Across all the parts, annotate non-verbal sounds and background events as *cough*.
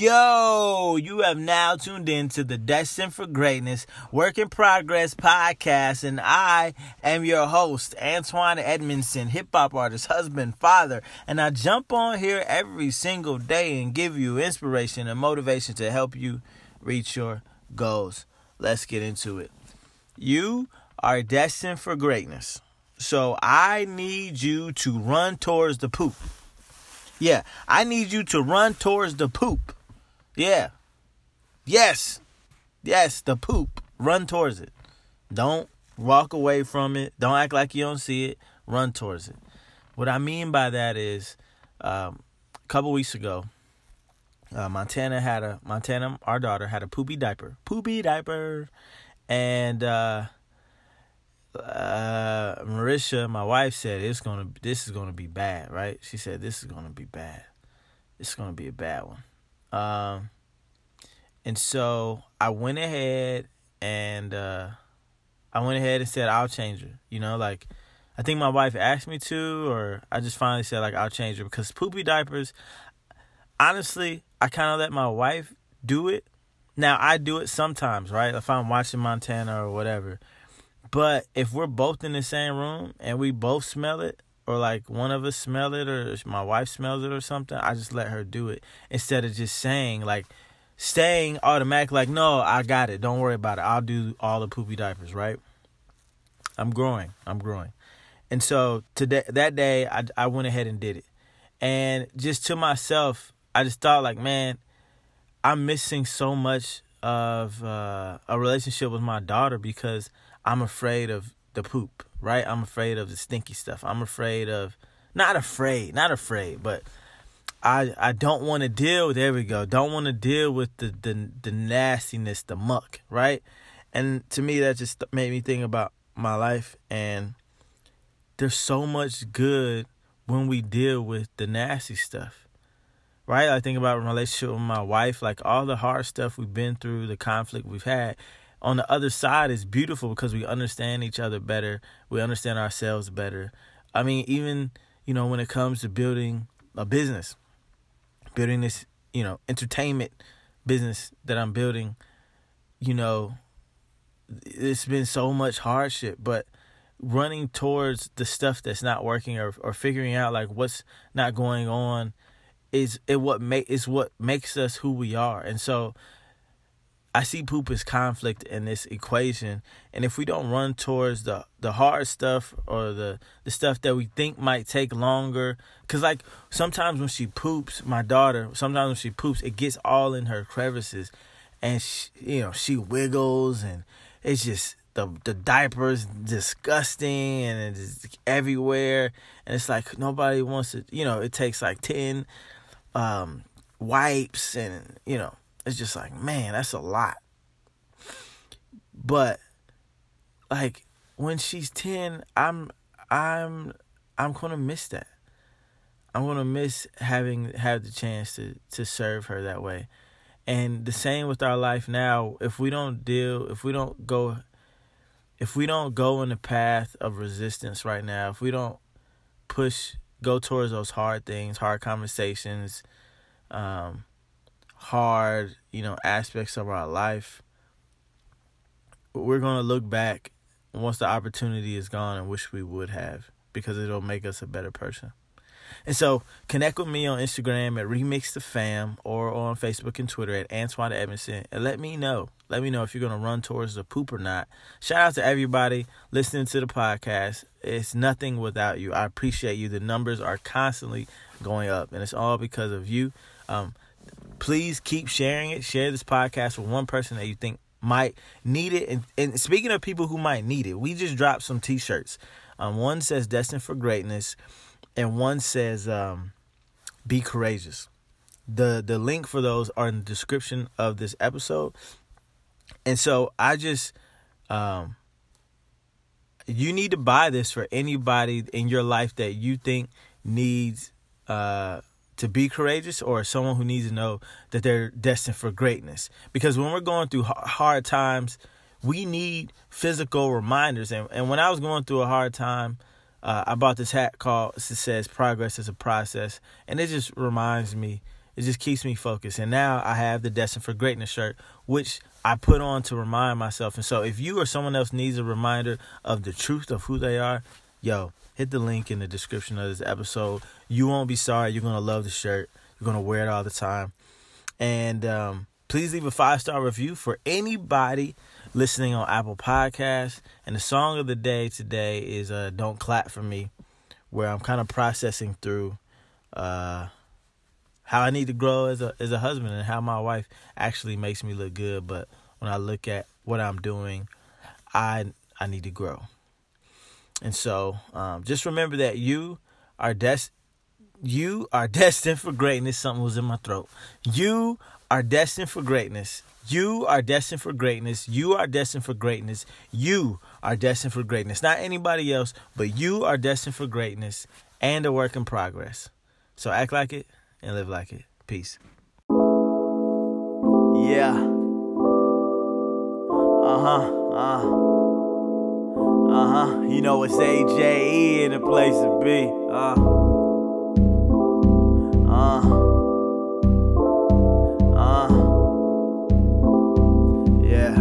Yo, you have now tuned in to the Destined for Greatness Work in Progress podcast, and I am your host, Antoine Edmondson, hip hop artist, husband, father, and I jump on here every single day and give you inspiration and motivation to help you reach your goals. Let's get into it. You are destined for greatness, so I need you to run towards the poop. Yeah, I need you to run towards the poop. Yeah. Yes. Yes, the poop. Run towards it. Don't walk away from it. Don't act like you don't see it. Run towards it. What I mean by that is, um, a couple weeks ago, uh, Montana had a Montana, our daughter had a poopy diaper, poopy diaper, and uh, uh, Marisha, my wife said it's gonna, this is gonna be bad, right? She said this is gonna be bad. Is gonna be a bad one. Um, and so I went ahead and uh, I went ahead and said I'll change her. You know, like I think my wife asked me to, or I just finally said like I'll change her because poopy diapers. Honestly, I kind of let my wife do it. Now I do it sometimes, right? If I'm watching Montana or whatever but if we're both in the same room and we both smell it, or like one of us smell it, or my wife smells it or something, I just let her do it instead of just saying like staying automatic like no i got it don't worry about it i'll do all the poopy diapers right? I'm growing i'm growing. And so today that day i, I went ahead and did it. And just to myself i just thought like man i'm missing so much of uh, a relationship with my daughter because I'm afraid of the poop, right? I'm afraid of the stinky stuff. I'm afraid of not afraid, not afraid, but I I don't want to deal. There we go. Don't want to deal with the the the nastiness, the muck, right? And to me, that just made me think about my life. And there's so much good when we deal with the nasty stuff, right? I think about my relationship with my wife, like all the hard stuff we've been through, the conflict we've had on the other side is beautiful because we understand each other better. We understand ourselves better. I mean, even, you know, when it comes to building a business, building this, you know, entertainment business that I'm building, you know, it's been so much hardship, but running towards the stuff that's not working or or figuring out like what's not going on is it what make is what makes us who we are. And so I see poop as conflict in this equation. And if we don't run towards the the hard stuff or the the stuff that we think might take longer, cause like sometimes when she poops, my daughter, sometimes when she poops, it gets all in her crevices, and she, you know she wiggles, and it's just the the diaper's disgusting and it's everywhere, and it's like nobody wants to, you know, it takes like ten um, wipes and you know it's just like, man, that's a lot. But like when she's 10, I'm I'm I'm going to miss that. I'm going to miss having had the chance to to serve her that way. And the same with our life now, if we don't deal, if we don't go if we don't go in the path of resistance right now, if we don't push go towards those hard things, hard conversations, um, hard, you know, aspects of our life, we're going to look back once the opportunity is gone and wish we would have because it'll make us a better person. And so connect with me on Instagram at Remix the Fam or on Facebook and Twitter at Antoine Edmondson and let me know. Let me know if you're gonna run towards the poop or not. Shout out to everybody listening to the podcast. It's nothing without you. I appreciate you. The numbers are constantly going up, and it's all because of you. Um, please keep sharing it. Share this podcast with one person that you think might need it. And, and speaking of people who might need it, we just dropped some t-shirts. Um, one says "Destined for Greatness," and one says um, "Be Courageous." the The link for those are in the description of this episode. And so I just, um, you need to buy this for anybody in your life that you think needs uh to be courageous or someone who needs to know that they're destined for greatness. Because when we're going through hard times, we need physical reminders. And, and when I was going through a hard time, uh, I bought this hat called it says progress is a process, and it just reminds me. it just keeps me focused. And now I have the Destined for Greatness shirt, which I put on to remind myself. And so if you or someone else needs a reminder of the truth of who they are, yo, hit the link in the description of this episode. You won't be sorry. You're gonna love the shirt. You're gonna wear it all the time. And um, please leave a five star review for anybody listening on Apple Podcasts. And the song of the day today is uh, "Don't Clap for Me," where I'm kind of processing through uh, how I need to grow as a as a husband and how my wife actually makes me look good. But when I look at what I'm doing, I I need to grow. And so, um, just remember that you are des- you are *laughs* destined for greatness. Something was in my throat. You are destined for greatness. You are destined for greatness. You are destined for greatness. You are destined for greatness. Not anybody else, but you are destined for greatness and a work in progress. So act like it and live like it. Peace. Yeah. Uh huh. Uh. Uh huh. You know it's AJE in the place to be. Uh. Uh. Uh. Yeah.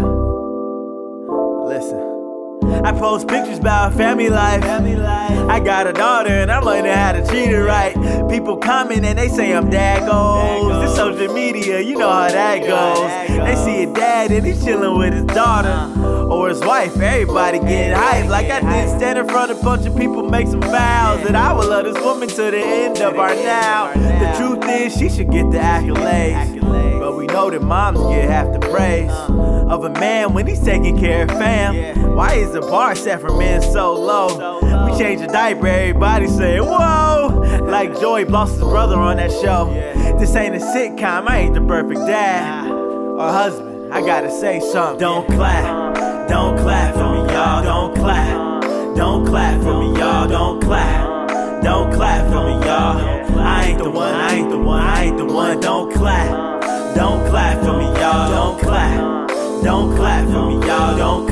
Listen. I post pictures about family life. family life. I got a daughter and I'm learning how to treat her right. People comment and they say I'm dad goals. This social media, you know how that goes. They see a dad and he's chilling with his daughter or his wife. Everybody getting hyped. Like I did stand in front of a bunch of people, make some vows that I will love this woman to the end of our now. The truth is, she should get the accolades. But we know that moms get half the praise of a man when he's taking care of fam. Why is the bar set for men so low? We change the diaper, everybody say, whoa! Like Joey Blossom's brother on that show. This ain't a sitcom, I ain't the perfect dad or husband. I gotta say something. Don't clap, don't clap for me, y'all. Don't clap, don't clap for me, y'all. Don't clap, don't clap for me, y'all. I ain't the one, I ain't the one, I ain't the one. Don't clap, don't clap for me, y'all. Don't clap, don't clap for me, y'all. Don't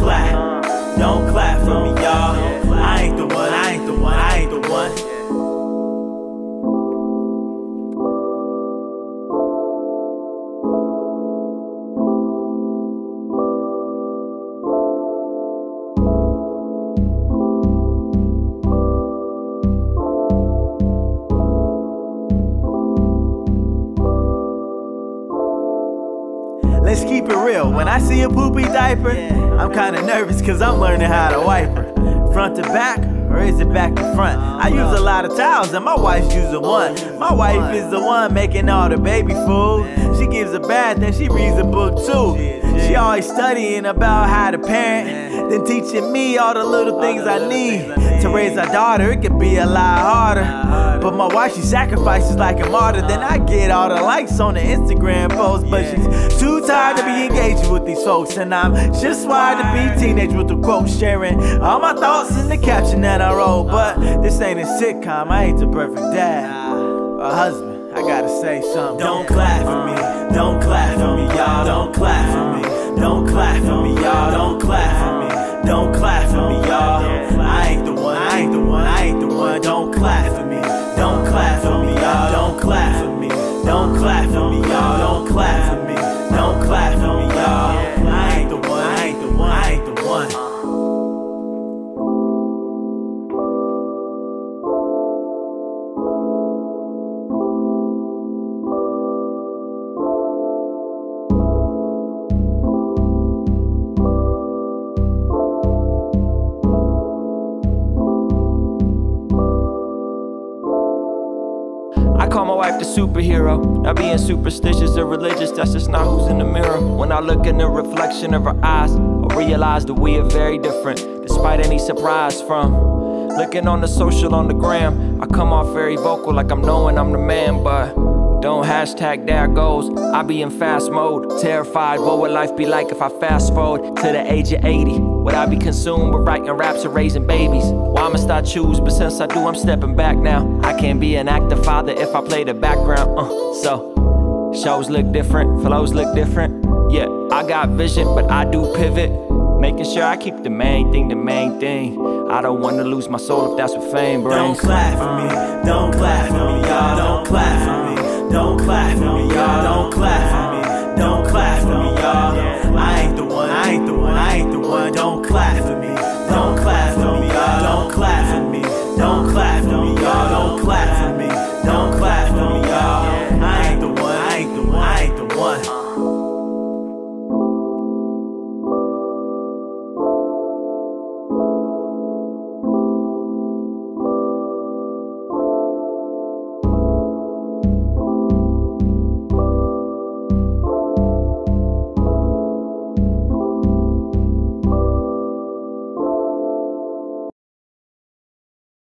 real. When I see a poopy diaper, I'm kinda nervous cause I'm learning how to wipe her. Front to back, or is it back to front? I use a lot of towels and my wife's using one. My wife is the one making all the baby food. She gives a bath and she reads a book too. She always studying about how to parent, then teaching me all the little things I need. To raise a daughter, it could be a lot harder. But my wife, she sacrifices like a martyr. Then I get all the likes on the Instagram post. But she's too tired to be engaged with these folks. And I'm just wired to be teenage with the quote sharing all my thoughts in the caption that I wrote. But this ain't a sitcom, I ain't the perfect dad or husband. I gotta say something. Don't clap for me, don't clap for me, y'all. Don't clap for me, don't clap for me, y'all. Don't clap for me, don't clap for me, y'all. I ain't the one, I ain't the one, I ain't the one. Don't clap for me, the superhero. Not being superstitious or religious, that's just not who's in the mirror. When I look in the reflection of her eyes, I realize that we are very different, despite any surprise from looking on the social on the gram. I come off very vocal, like I'm knowing I'm the man, but don't hashtag there goes. I be in fast mode, terrified. What would life be like if I fast forward to the age of 80? Would I be consumed with writing raps or raising babies? Well, I'ma choose, but since I do, I'm stepping back now. I can't be an active father if I play the background. Uh, so, shows look different, flows look different. Yeah, I got vision, but I do pivot. Making sure I keep the main thing the main thing. I don't wanna lose my soul if that's what fame brings. Don't clap for me, don't clap for me, y'all. Don't clap for me, Don't clap for me, y'all.